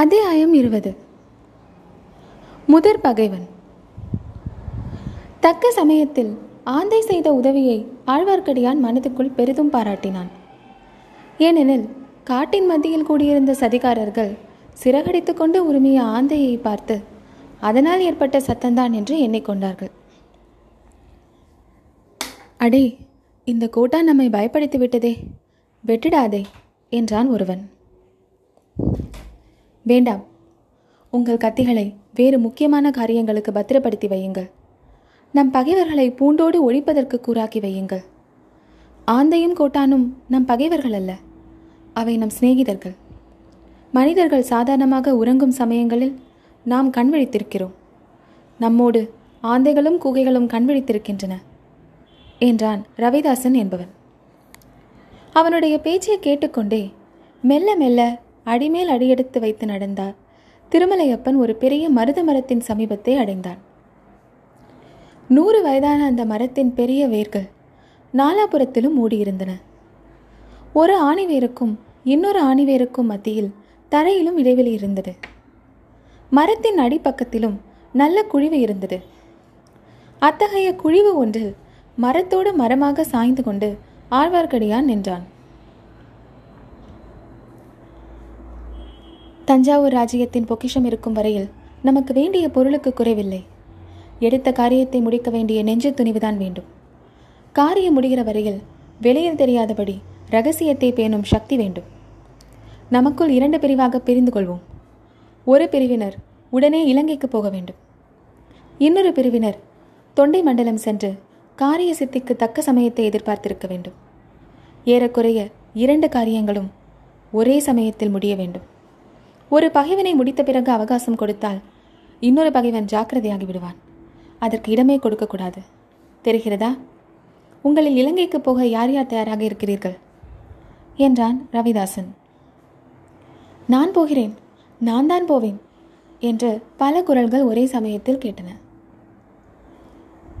அத்தியாயம் இருபது. முதற் பகைவன். தக்க சமயத்தில் ஆந்தை செய்த உதவியை ஆழ்வார்க்கடியான் மனதுக்குள் பெரிதும் பாராட்டினான். ஏனெனில் காட்டின் மத்தியில் கூடியிருந்த சதிகாரர்கள் சிறகடித்து கொண்டு உரிமைய ஆந்தையை பார்த்து அதனால் ஏற்பட்ட சத்தந்தான் என்று எண்ணிக்கொண்டார்கள் அடே இந்த கூட்டா நம்மை பயப்படுத்தி விட்டதே வெட்டிடாதே என்றான் ஒருவன். வேண்டாம். உங்கள் கத்திகளை வேறு முக்கியமான காரியங்களுக்கு பத்திரப்படுத்தி வையுங்கள். நம் பகைவர்களை பூண்டோடு ஒழிப்பதற்கு கூறாக்கி வையுங்கள். ஆந்தையும் கோட்டானும் நம் பகைவர்கள் அல்ல. அவை நம் சிநேகிதர்கள். மனிதர்கள் சாதாரணமாக உறங்கும் சமயங்களில் நாம் கண்விழித்திருக்கிறோம். நம்மோடு ஆந்தைகளும் கூகைகளும் கண்விழித்திருக்கின்றன என்றான் ரவிதாசன் என்பவன். அவனுடைய பேச்சை கேட்டுக்கொண்டே மெல்ல மெல்ல அடிமேல் அடியெடுத்து வைத்து நடந்தார். திருமலையப்பன் ஒரு பெரிய மருத மரத்தின் சமீபத்தை அடைந்தான். நூறு வயதான அந்த மரத்தின் பெரிய வேர்கள் நாலாபுரத்திலும் மூடியிருந்தன ஒரு ஆணிவேருக்கும் இன்னொரு ஆணிவேருக்கும் மத்தியில் தரையிலும் இடைவெளி இருந்தது. மரத்தின் அடிப்பக்கத்திலும் நல்ல குழிவு இருந்தது. அத்தகைய குழிவு ஒன்றில் மரத்தோடு மரமாக சாய்ந்து கொண்டு ஆழ்வார்க்கடியான் நின்றான். தஞ்சாவூர் ராஜ்யத்தின் பொக்கிஷம் இருக்கும் வரையில் நமக்கு வேண்டிய பொருளுக்கு குறைவில்லை. எடுத்த காரியத்தை முடிக்க வேண்டிய நெஞ்சு துணிவுதான் வேண்டும். காரியம் முடிகிற வரையில் வெளியில் தெரியாதபடி ரகசியத்தை பேணும் சக்தி வேண்டும். நமக்குள் இரண்டு பிரிவாக பிரிந்து கொள்வோம். ஒரு பிரிவினர் உடனே இலங்கைக்கு போக வேண்டும். இன்னொரு பிரிவினர் தொண்டை மண்டலம் சென்று காரிய சித்திக்கு தக்க சமயத்தை எதிர்பார்த்திருக்க வேண்டும். ஏறக்குறைய இரண்டு காரியங்களும் ஒரே சமயத்தில் முடிய வேண்டும். ஒரு பகைவனை முடித்த பிறகு அவகாசம் கொடுத்தால் இன்னொரு பகைவன் ஜாக்கிரதையாகி விடுவான். அதற்கு இடமே கொடுக்கக்கூடாது. தெரிகிறதா? உங்களில் இலங்கைக்கு போக யார் யார் தயாராக இருக்கிறீர்கள்? என்றான் ரவிதாசன். நான் போகிறேன் நான் தான் போவேன் என்று பல குரல்கள் ஒரே சமயத்தில் கேட்டன.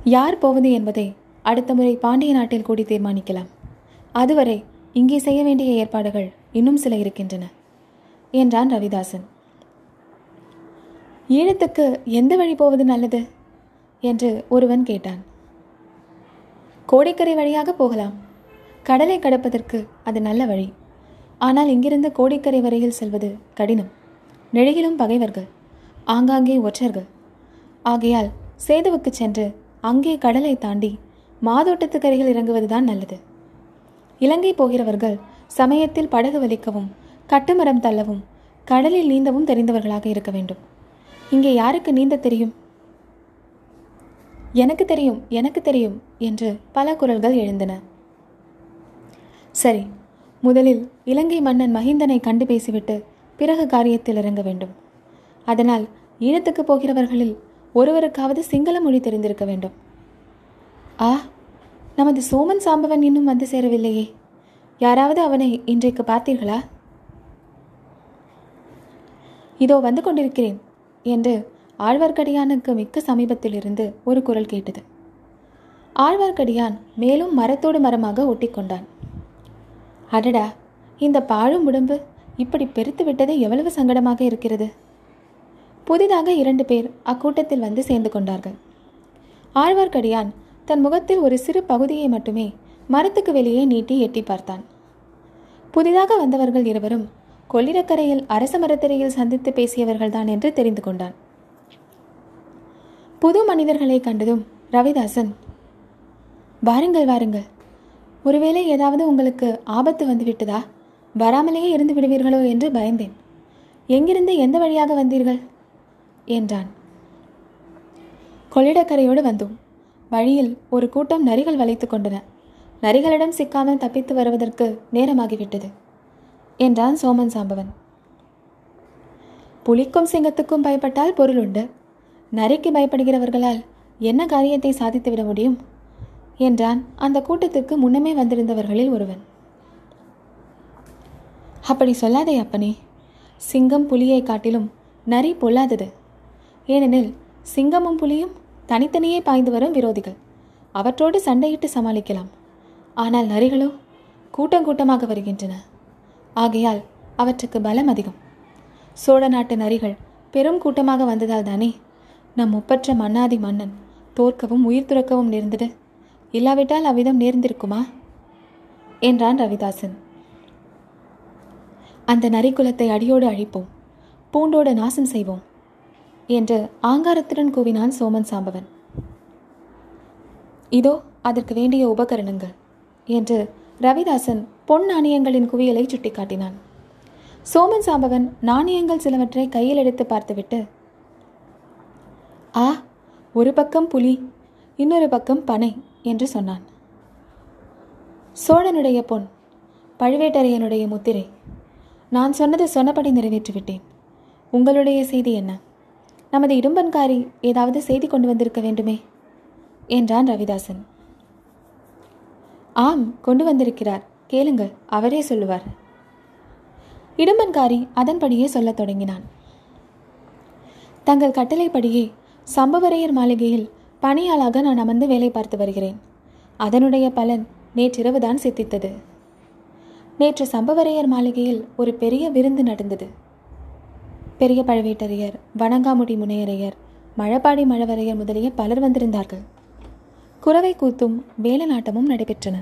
யார் போவது என்பதை அடுத்த முறை பாண்டிய நாட்டில் கூடி தீர்மானிக்கலாம். அதுவரை இங்கே செய்ய வேண்டிய ஏற்பாடுகள் இன்னும் சில இருக்கின்றன. என்றான் ரவிதாசன். ஈழத்துக்கு எந்த வழி போவது நல்லது? என்று ஒருவன் கேட்டான். கோடிக்கரை வழியாக போகலாம். கடலை கடப்பதற்கு அது நல்ல வழி. ஆனால் இங்கிருந்து கோடிக்கரை வரையில் செல்வது கடினம். நெழுகிலும் பகைவர்கள் ஆங்காங்கே ஒற்றர்கள். ஆகையால் சேதுவுக்கு சென்று அங்கே கடலை தாண்டி மாதோட்டத்துக்கரையில் இறங்குவதுதான் நல்லது. இலங்கை போகிறவர்கள் சமயத்தில் படகு வலிக்கவும் கட்டுமரம் தள்ளவும் கடலில் நீந்தவும் தெரிந்தவர்களாக இருக்க வேண்டும். இங்கே யாருக்கு நீந்த தெரியும்? எனக்கு தெரியும் எனக்கு தெரியும் என்று பல குரல்கள் எழுந்தன. சரி முதலில் இலங்கை மன்னன் மகிந்தனை கண்டு பேசிவிட்டு பிறகு காரியத்தில் இறங்க வேண்டும். அதனால் ஈழத்துக்கு போகிறவர்களில் ஒருவருக்காவது சிங்கள மொழி தெரிந்திருக்க வேண்டும். ஆ நமது சோமன் சாம்பவன் இன்னும் வந்து சேரவில்லையே. யாராவது அவனை இன்றைக்கு பார்த்தீர்களா? இதோ வந்து கொண்டிருக்கிறேன் என்று ஆழ்வார்க்கடியானுக்கு மிக்க சமீபத்திலிருந்து ஒரு குரல் கேட்டது. ஆழ்வார்க்கடியான் மேலும் மரத்தோடு மரமாக ஒட்டிக்கொண்டான். அடடா இந்த பாழும் உடம்பு இப்படி பெருத்து விட்டது எவ்வளவு சங்கடமாக இருக்கிறது? புதிதாக இரண்டு பேர் அக்கூட்டத்தில் வந்து சேர்ந்து கொண்டார்கள். ஆழ்வார்க்கடியான் தன் முகத்தில் ஒரு சிறு பகுதியை மட்டுமே மரத்துக்கு வெளியே நீட்டி எட்டி பார்த்தான். புதிதாக வந்தவர்கள் இருவரும் கொள்ளிடக்கரையில் அரச மரத்தரையில் சந்தித்து பேசியவர்கள்தான் என்று தெரிந்து கொண்டான். புது மனிதர்களை கண்டதும் ரவிதாசன் வாருங்கள் வாருங்கள். ஒருவேளை ஏதாவது உங்களுக்கு ஆபத்து வந்துவிட்டதா? வராமலேயே இருந்து விடுவீர்களோ என்று பயந்தேன். எங்கிருந்து எந்த வழியாக வந்தீர்கள்? என்றான். கொள்ளிடக்கரையோடு வந்தோம். வழியில் ஒரு கூட்டம் நரிகள் வளைத்து கொண்டன. நரிகளிடம் சிக்காமல் தப்பித்து வருவதற்கு நேரமாகிவிட்டது. என்றான் சோமன் சாம்பவன். புலிக்கும் சிங்கத்துக்கும் பயப்பட்டால் பொருள் உண்டு. நரிக்கு பயப்படுகிறவர்களால் என்ன காரியத்தை சாதித்து விட முடியும்? என்றான். அந்த கூட்டத்துக்கு முன்னமே வந்திருந்தவர்களில் ஒருவன். அப்படி சொல்லாதே அப்பனே. சிங்கம் புலியை காட்டிலும் நரி பொல்லாதது. ஏனெனில் சிங்கமும் புலியும் தனித்தனியே பாய்ந்து வரும் விரோதிகள். அவற்றோடு சண்டையிட்டு சமாளிக்கலாம். ஆனால் நரிகளோ கூட்டம் கூட்டமாக வருகின்றன. ஆகையால் அவற்றுக்கு பலம் அதிகம். சோழ நாட்டு நரிகள் பெரும் கூட்டமாக வந்ததால் தானே நம் ஒப்பற்ற மன்னாதி மன்னன் தோற்கவும் உயிர் துறக்கவும் நேர்ந்தது. இல்லாவிட்டால் அவ்விதம் நேர்ந்திருக்குமா? என்றான் ரவிதாசன். அந்த நரிக்குலத்தை அடியோடு அழிப்போம் பூண்டோடு நாசம் செய்வோம் என்று ஆங்காரத்துடன் கூவினான் சோமன் சாம்பவன். இதோ அதற்கு வேண்டிய உபகரணங்கள் என்று ரவிதாசன் பொன் நாணயங்களின் குவியலை சுட்டிக்காட்டினான். சோமன் சாம்பவன் நாணயங்கள் சிலவற்றை கையில் எடுத்து பார்த்துவிட்டு ஆ ஒரு பக்கம் புலி இன்னொரு பக்கம் பனை என்று சொன்னான். சோழனுடைய பொன் பழுவேட்டரையனுடைய முத்திரை நான் சொன்னது சொன்னபடி நிறைவேற்றிவிட்டேன். உங்களுடைய செய்தி என்ன? நமது இடும்பன்காரி ஏதாவது செய்தி கொண்டு வந்திருக்க வேண்டுமே? என்றான் ரவிதாசன். ஆம் கொண்டு வந்திருக்கிறார். கேளுங்கள் அவரே சொல்லுவார். இடுமன்காரி அதன்படியே சொல்லத் தொடங்கினான். தங்கள் கட்டளைப்படியே சம்பவரையர் மாளிகையில் பணியாளாக நான் அமர்ந்து வேலை பார்த்து வருகிறேன். அதனுடைய பலன் நேற்றிரவுதான் சித்தித்தது. நேற்று சம்பவரையர் மாளிகையில் ஒரு பெரிய விருந்து நடந்தது. பெரிய பழவேட்டரையர் வணங்காமுடி முனையரையர் மழப்பாடி மழவரையர் முதலிய பலர் வந்திருந்தார்கள். குறவை கூத்தும் வேலநாட்டமும் நடைபெற்றன.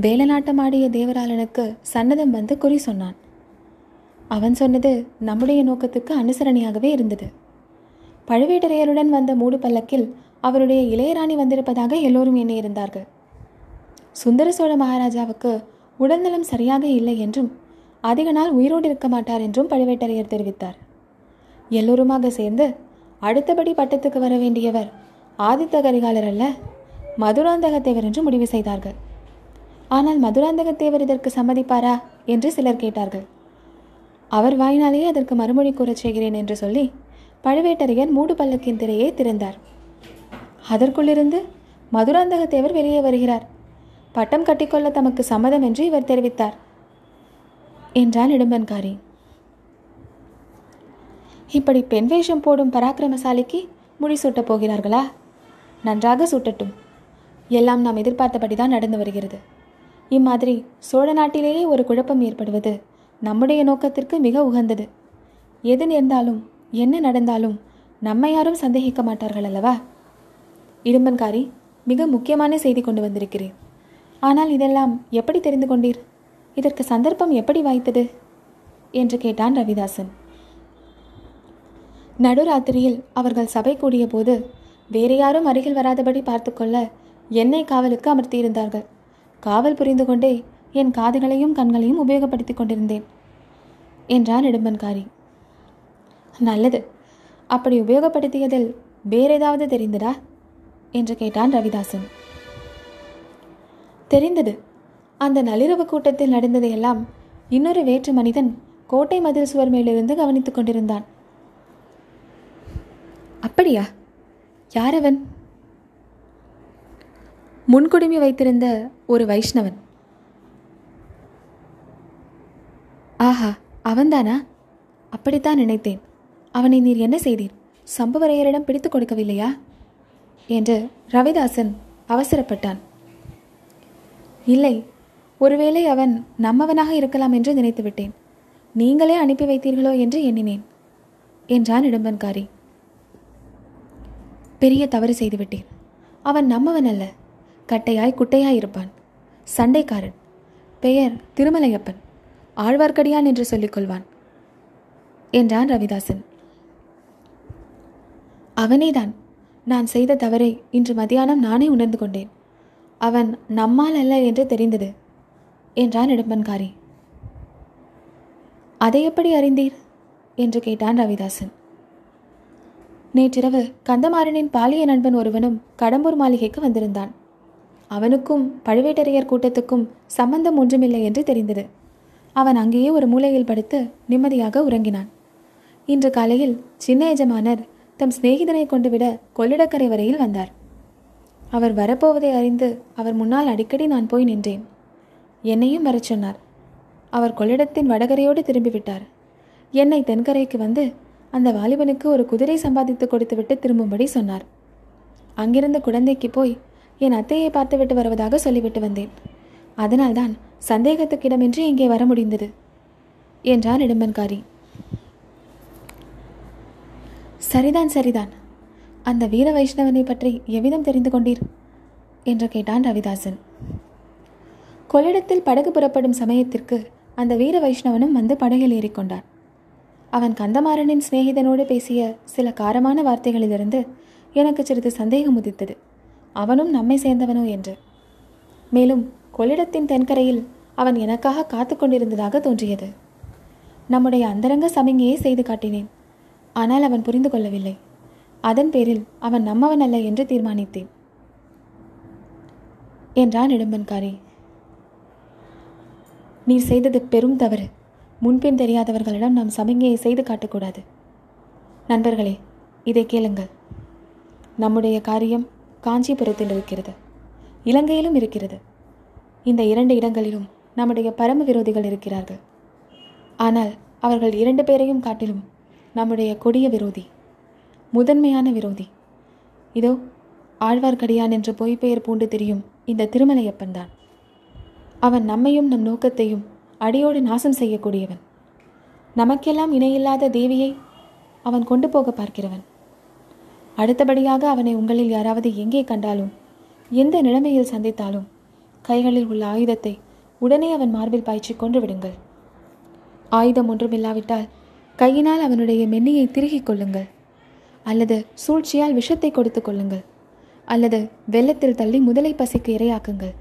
வேலநாட்டமாடிய தேவராளனுக்கு சன்னதம் வந்து குறி சொன்னான். அவன் சொன்னது நம்முடைய நோக்கத்துக்கு அனுசரணையாகவே இருந்தது. பழுவேட்டரையருடன் வந்த மூடு பல்லக்கில் அவருடைய இளையராணி வந்திருப்பதாக எல்லோரும் எண்ணியிருந்தார்கள். சுந்தர சோழ மகாராஜாவுக்கு உடல்நலம் சரியாக இல்லை என்றும் அதிக நாள் உயிரோடு இருக்க மாட்டார் என்றும் பழுவேட்டரையர் தெரிவித்தார். எல்லோருமாக சேர்ந்து அடுத்தபடி பட்டத்துக்கு வர வேண்டியவர் ஆதித்த கரிகாலர் அல்ல மதுராந்தகத்தேவர் என்று முடிவு செய்தார்கள். ஆனால் மதுராந்தகத்தேவர் இதற்கு சம்மதிப்பாரா என்று சிலர் கேட்டார்கள். அவர் வாயினாலேயே அதற்கு மறுமொழி கூறச் செய்கிறேன் என்று சொல்லி பழுவேட்டரையர் மூடு பல்லக்கின் திரையை திறந்தார். அதற்குள்ளிருந்து மதுராந்தகத்தேவர் வெளியே வருகிறார். பட்டம் கட்டிக்கொள்ள தமக்கு சம்மதம் என்று இவர் தெரிவித்தார். என்றான் இடும்பன்காரி. இப்படி பெண் வேஷம் போடும் பராக்கிரமசாலிக்கு முடி சூட்டப் போகிறார்களா? நன்றாக சூட்டட்டும். எல்லாம் நாம் எதிர்பார்த்தபடிதான் நடந்து வருகிறது. இம்மாதிரி சோழ நாட்டிலேயே ஒரு குழப்பம் ஏற்படுவது நம்முடைய நோக்கத்திற்கு மிக உகந்தது. எது நேர்ந்தாலும் என்ன நடந்தாலும் நம்மை யாரும் சந்தேகிக்க மாட்டார்கள் அல்லவா? இடும்பன்காரி மிக முக்கியமான செய்தி கொண்டு வந்திருக்கிறேன். ஆனால் இதெல்லாம் எப்படி தெரிந்து கொண்டீர்? இதற்கு சந்தர்ப்பம் எப்படி வாய்த்தது? என்று கேட்டான் ரவிதாசன். நடுராத்திரியில் அவர்கள் சபை கூடிய போது வேறு யாரும் அருகில் வராதபடி பார்த்துக்கொள்ள என்னை காவலுக்கு அமர்த்தியிருந்தார்கள். காவல் புரிந்து கொண்டே என் காதுகளையும் கண்களையும் உபயோகப்படுத்திக் கொண்டிருந்தேன் என்றான் இடும்பன்காரி. நல்லது. அப்படி உபயோகப்படுத்தியதில் வேற ஏதாவது தெரிந்ததா? என்று கேட்டான் ரவிதாசன். தெரிந்தது. அந்த நள்ளிரவு கூட்டத்தில் நடந்ததையெல்லாம் இன்னொரு வேற்று மனிதன் கோட்டை மதில் சுவர் மேலிருந்து கவனித்துக் கொண்டிருந்தான். அப்படியா? யாரவன்? முன்குடுமி வைத்திருந்த ஒரு வைஷ்ணவன். ஆஹா அவன்தானா? அப்படித்தான் நினைத்தேன். அவனை நீர் என்ன செய்தீர்? சம்புவரையரிடம் பிடித்து கொடுக்கவில்லையா? என்று ரவிதாசன் அவசரப்பட்டான். இல்லை ஒருவேளை அவன் நம்மவனாக இருக்கலாம் என்று நினைத்துவிட்டேன். நீங்களே அனுப்பி வைத்தீர்களோ என்று எண்ணினேன் என்றான் இடும்பன்காரி. பெரிய தவறு செய்துவிட்டேன். அவன் நம்மவன் அல்ல கட்டையாய் குட்டையாய் இருப்பான் சண்டைக்காரன் பெயர் திருமலையப்பன் ஆழ்வார்க்கடியான் என்று சொல்லிக்கொள்வான் என்றான் ரவிதாசன். அவனேதான் நான் செய்த தவறை இன்று மதியானம் நானே உணர்ந்து கொண்டேன். அவன் நம்மால் அல்ல என்று தெரிந்தது என்றான் இடம்பன்காரி. அதை எப்படி அறிந்தீர்? என்று கேட்டான் ரவிதாசன். நேற்றிரவு கந்தமாறனின் பாலிய நண்பன் ஒருவனும் கடம்பூர் மாளிகைக்கு வந்திருந்தான். அவனுக்கும் பழுவேட்டரையர் கூட்டத்துக்கும் சம்பந்தம் ஒன்றுமில்லை என்று தெரிந்தது. அவன் அங்கேயே ஒரு மூலையில் படுத்து நிம்மதியாக உறங்கினான். இன்று காலையில் சின்ன எஜமானர் தம் சிநேகிதனை கொண்டுவிட கொள்ளிடக்கரை வரையில் வந்தார். அவர் வரப்போவதை அறிந்து அவர் முன்னால் அடிக்கடி நான் போய் நின்றேன். என்னையும் வரச் சொன்னார். அவர் கொள்ளிடத்தின் வடகரையோடு திரும்பிவிட்டார். என்னை தென்கரைக்கு வந்து அந்த வாலிபனுக்கு ஒரு குதிரை சம்பாதித்து கொடுத்துவிட்டு திரும்பும்படி சொன்னார். அங்கிருந்த குழந்தைக்கு போய் என் அத்தையை பார்த்துவிட்டு வருவதாக சொல்லிவிட்டு வந்தேன். அதனால்தான் சந்தேகத்துக்கிடமின்றி இங்கே வர முடிந்தது என்றான் இடும்பன்காரி. சரிதான் சரிதான். அந்த வீர வைஷ்ணவனை பற்றி எவ்விதம் தெரிந்து கொண்டீர்? என்று கேட்டான் ரவிதாசன். கொள்ளிடத்தில் படகு புறப்படும் சமயத்திற்கு அந்த வீர வைஷ்ணவனும் வந்து படகில் ஏறிக்கொண்டான் அவன் கந்தமாறனின் சிநேகிதனோடு பேசிய சில காரமான வார்த்தைகளிலிருந்து எனக்கு சிறிது சந்தேகம் உதித்தது. அவனும் நம்மை சேர்ந்தவனோ என்று. மேலும் கொள்ளிடத்தின் தென்கரையில் அவன் எனக்காக காத்து கொண்டிருந்ததாக தோன்றியது. நம்முடைய அந்தரங்க சமிங்கையை செய்து காட்டினேன். ஆனால் அவன் புரிந்து கொள்ளவில்லை. அதன் பேரில் அவன் நம்மவன் அல்ல என்று தீர்மானித்தேன். என்றான் இடும்பன்காரி. நீர் செய்தது பெரும் தவறு. முன்பின் தெரியாதவர்களிடம் நாம் சமிகையை செய்து காட்டக்கூடாது. நண்பர்களே இதை கேளுங்கள். நம்முடைய காரியம் காஞ்சிபுரத்தில் இருக்கிறது. இலங்கையிலும் இருக்கிறது. இந்த இரண்டு இடங்களிலும் நம்முடைய பரம விரோதிகள் இருக்கிறார்கள். ஆனால் அவர்கள் இரண்டு பேரையும் காட்டிலும் நம்முடைய கொடிய விரோதி முதன்மையான விரோதி. இதோ ஆழ்வார்க்கடியான் என்று பொய்ப்பெயர் பூண்டு தெரியும் இந்த திருமலையப்பன் தான் அவன் நம்மையும் நம் நோக்கத்தையும் அடியோடு நாசம் செய்யக்கூடியவன். நமக்கெல்லாம் இணையில்லாத தேவியை அவன் கொண்டு போக பார்க்கிறவன். அடுத்தபடியாக அவனை உங்களில் யாராவது எங்கே கண்டாலும் எந்த நிலைமையில் சந்தித்தாலும் கைகளில் உள்ள ஆயுதத்தை உடனே அவன் மார்பில் பாய்ச்சி கொன்று விடுங்கள். ஆயுதம் ஒன்றுமில்லாவிட்டால் கையினால் அவனுடைய மென்னியை திருகிக் கொள்ளுங்கள். அல்லது சூழ்ச்சியால் விஷத்தை கொடுத்து கொள்ளுங்கள். அல்லது வெள்ளத்தில் தள்ளி முதலை பசிக்கு இரையாக்குங்கள்.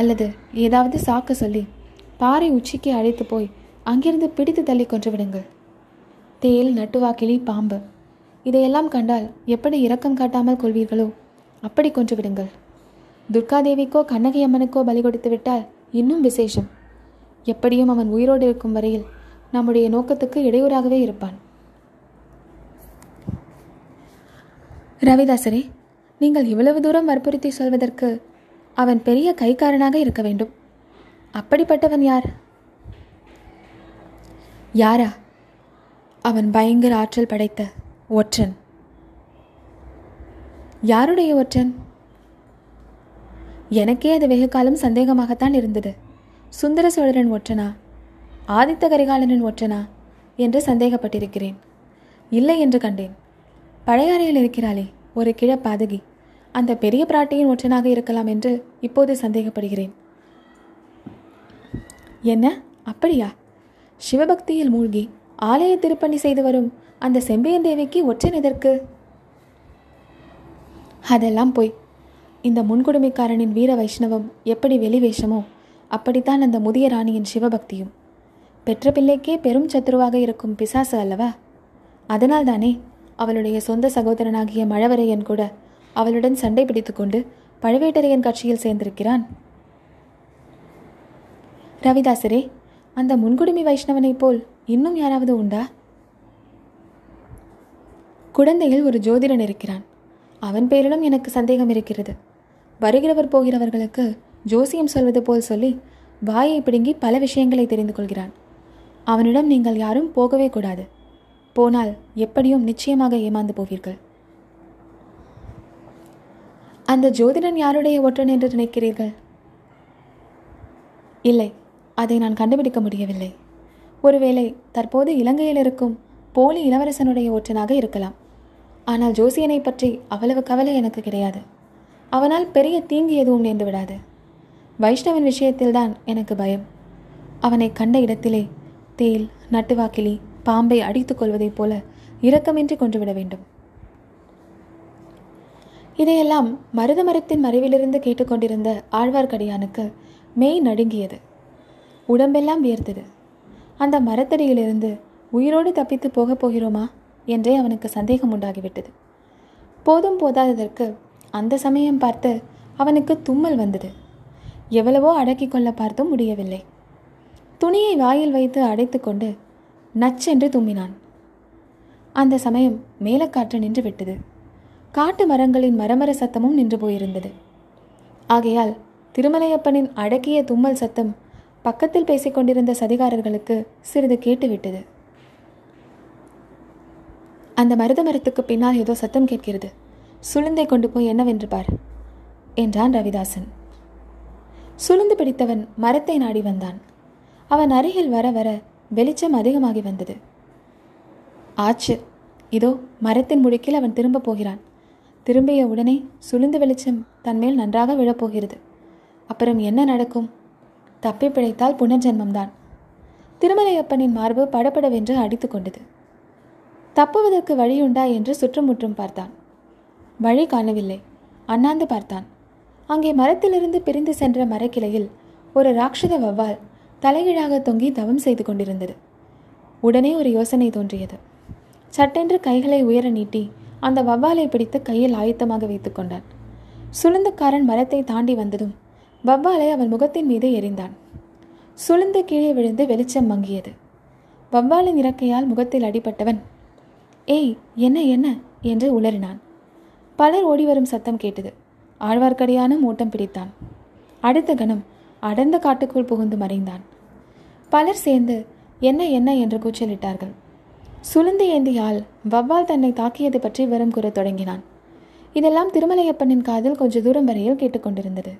அல்லது ஏதாவது சாக்க சொல்லி பாறை உச்சிக்கு அழைத்து போய் அங்கிருந்து பிடித்து தள்ளி கொன்று விடுங்கள். தேல் நட்டுவாக்கிளி பாம்பு. இதையெல்லாம் கண்டால் எப்படி இரக்கம் காட்டாமல் கொள்வீர்களோ அப்படி கொன்று விடுங்கள். துர்காதேவிக்கோ கண்ணகி அம்மனுக்கோ பலி கொடுத்து விட்டால் இன்னும் விசேஷம். எப்படியும் அவன் உயிரோடு இருக்கும் வரையில் நம்முடைய நோக்கத்துக்கு இடையூறாகவே இருப்பான். ரவிதாசரே நீங்கள் இவ்வளவு தூரம் வற்புறுத்தி சொல்வதற்கு அவன் பெரிய கைக்காரனாக இருக்க வேண்டும். அப்படிப்பட்டவன் யார்? யாரா? அவன் பயங்கர ஆற்றல் படைத்த ஒற்றன். யாருடைய ஒற்றன்? எனக்கே அது வெகு காலம் சந்தேகமாகத்தான் இருந்தது. சுந்தர சோழரன் ஒற்றனா? ஆதித்த கரிகாலனின் ஒற்றனா? என்று சந்தேகப்பட்டிருக்கிறேன். இல்லை என்று கண்டேன். பழையாறையில் இருக்கிறாளே ஒரு கிழ பாதகி அந்த பெரிய பிராட்டியின் ஒற்றனாக இருக்கலாம் என்று இப்போது சந்தேகப்படுகிறேன். என்ன? அப்படியா? சிவபக்தியில் மூழ்கி ஆலய திருப்பணி செய்து வரும் அந்த செம்பியன் தேவிக்கு ஒற்றன் எதற்கு? அதெல்லாம் போய். இந்த முன்குடுமைக்காரனின் வீர வைஷ்ணவம் எப்படி வெளிவேஷமோ அப்படித்தான் அந்த முதிய ராணியின் சிவபக்தியும். பெற்ற பிள்ளைக்கே பெரும் சத்துருவாக இருக்கும் பிசாசு அல்லவா? அதனால்தானே அவளுடைய சொந்த சகோதரனாகிய மழவரையன் கூட அவளுடன் சண்டை பிடித்துக்கொண்டு பழுவேட்டரையன் கட்சியில் சேர்ந்திருக்கிறான். ரவிதாசரே அந்த முன்குடுமி வைஷ்ணவனைப் போல் இன்னும் யாராவது உண்டா? குழந்தையில் ஒரு ஜோதிடன் இருக்கிறான். அவன் பேரிலும் எனக்கு சந்தேகம் இருக்கிறது. வருகிறவர் போகிறவர்களுக்கு ஜோசியம் சொல்வது போல் சொல்லி வாயை பிடுங்கி பல விஷயங்களை தெரிந்து கொள்கிறான். அவனிடம் நீங்கள் யாரும் போகவே கூடாது. போனால் எப்படியும் நிச்சயமாக ஏமாந்து போவீர்கள். அந்த ஜோதிடன் யாருடைய ஒற்றன் என்று நினைக்கிறீர்கள்? இல்லை. அதை நான் கண்டுபிடிக்க முடியவில்லை. ஒருவேளை தற்போது இலங்கையில் இருக்கும் போலி இளவரசனுடைய ஒற்றனாக இருக்கலாம். ஆனால் ஜோசியனை பற்றி அவ்வளவு கவலை எனக்கு கிடையாது. அவனால் பெரிய தீங்கு எதுவும் நேர்ந்து விடாது. வைஷ்ணவன் விஷயத்தில்தான் எனக்கு பயம். அவனை கண்ட இடத்திலே தேல் நட்டுவாக்கிலி பாம்பை அடித்துக் கொள்வதைப் போல இரக்கமின்றி கொன்றுவிட வேண்டும். இதையெல்லாம் மருத மரத்தின் மறைவிலிருந்து கேட்டுக்கொண்டிருந்த ஆழ்வார்க்கடியானுக்கு மெய் நடுங்கியது. உடம்பெல்லாம் வியர்த்தது. அந்த மரத்தடியிலிருந்து உயிரோடு தப்பித்து போகப் போகிறோமா? என்றே அவனுக்கு சந்தேகம் உண்டாகிவிட்டது. போதும் போதாததற்கு அந்த சமயம் பார்த்து அவனுக்கு தும்மல் வந்தது. எவ்வளவோ அடக்கிக் கொள்ள பார்த்தும் முடியவில்லை. துணியை வாயில் வைத்து அடைத்துக்கொண்டு நச்சென்று தும்மினான் அந்த சமயம் மேலக்காற்று நின்று விட்டது. காட்டு மரங்களின் மரமர சத்தமும் நின்று போயிருந்தது. ஆகையால் திருமலையப்பனின் அடக்கிய தும்மல் சத்தம் பக்கத்தில் பேசிக்கொண்டிருந்த சதிகாரர்களுக்கு சிறிது கேட்டுவிட்டது. அந்த மருத மரத்துக்கு பின்னால் ஏதோ சத்தம் கேட்கிறது. சுளுந்தை கொண்டு போய் என்னவென்று பார் என்றான் ரவிதாசன். சுளுந்து பிடித்தவன் மரத்தை நாடி வந்தான். அவன் அருகில் வர வர வெளிச்சம் அதிகமாகி வந்தது. ஆச்சு இதோ மரத்தின் முடுக்கில் அவன் திரும்பப் போகிறான். திரும்பிய உடனே சுளுந்து வெளிச்சம் தன்மேல் நன்றாக விழப்போகிறது. அப்புறம் என்ன நடக்கும்? தப்பி பிழைத்தால் புனர்ஜென்மம்தான். திருமலையப்பனின் மார்பு படபடவென்று அடித்து கொண்டது. தப்புவதற்கு வழியுண்டா என்று சுற்றுமுற்றும் பார்த்தான். வழி காணவில்லை. அண்ணாந்து பார்த்தான். அங்கே மரத்திலிருந்து பிரிந்து சென்ற மரக்கிளையில் ஒரு ராட்சத வவ்வால் தலைகீழாக தொங்கி தவம் செய்து கொண்டிருந்தது. உடனே ஒரு யோசனை தோன்றியது. சட்டென்று கைகளை உயர நீட்டி அந்த வவ்வாலை பிடித்து கையில் ஆயத்தமாக வைத்துக்கொண்டான் கொண்டான். சுளுந்துக்காரன் மரத்தை தாண்டி வந்ததும் வவ்வாலை அவன் முகத்தின் மீது எரிந்தான். சுளுந்து கீழே விழுந்து வெளிச்சம் மங்கியது. வவ்வாலின் இறக்கையால் முகத்தில் அடிபட்டவன் ஏய் என்ன என்ன? என்று உளறினான். பலர் ஓடிவரும் சத்தம் கேட்டது. ஆழ்வார்க்கடியானும் ஓட்டம் பிடித்தான். அடுத்த கணம் அடர்ந்த காட்டுக்குள் புகுந்து மறைந்தான். பலர் சேர்ந்து என்ன என்ன? என்று கூச்சலிட்டார்கள். சுளுந்து ஏந்தியால் வவ்வால் தன்னை தாக்கியது பற்றி விவரம் கூறத் தொடங்கினான். இதெல்லாம் திருமலையப்பனின் காதில் கொஞ்ச தூரம் வரையில் கேட்டுக்கொண்டிருந்தது.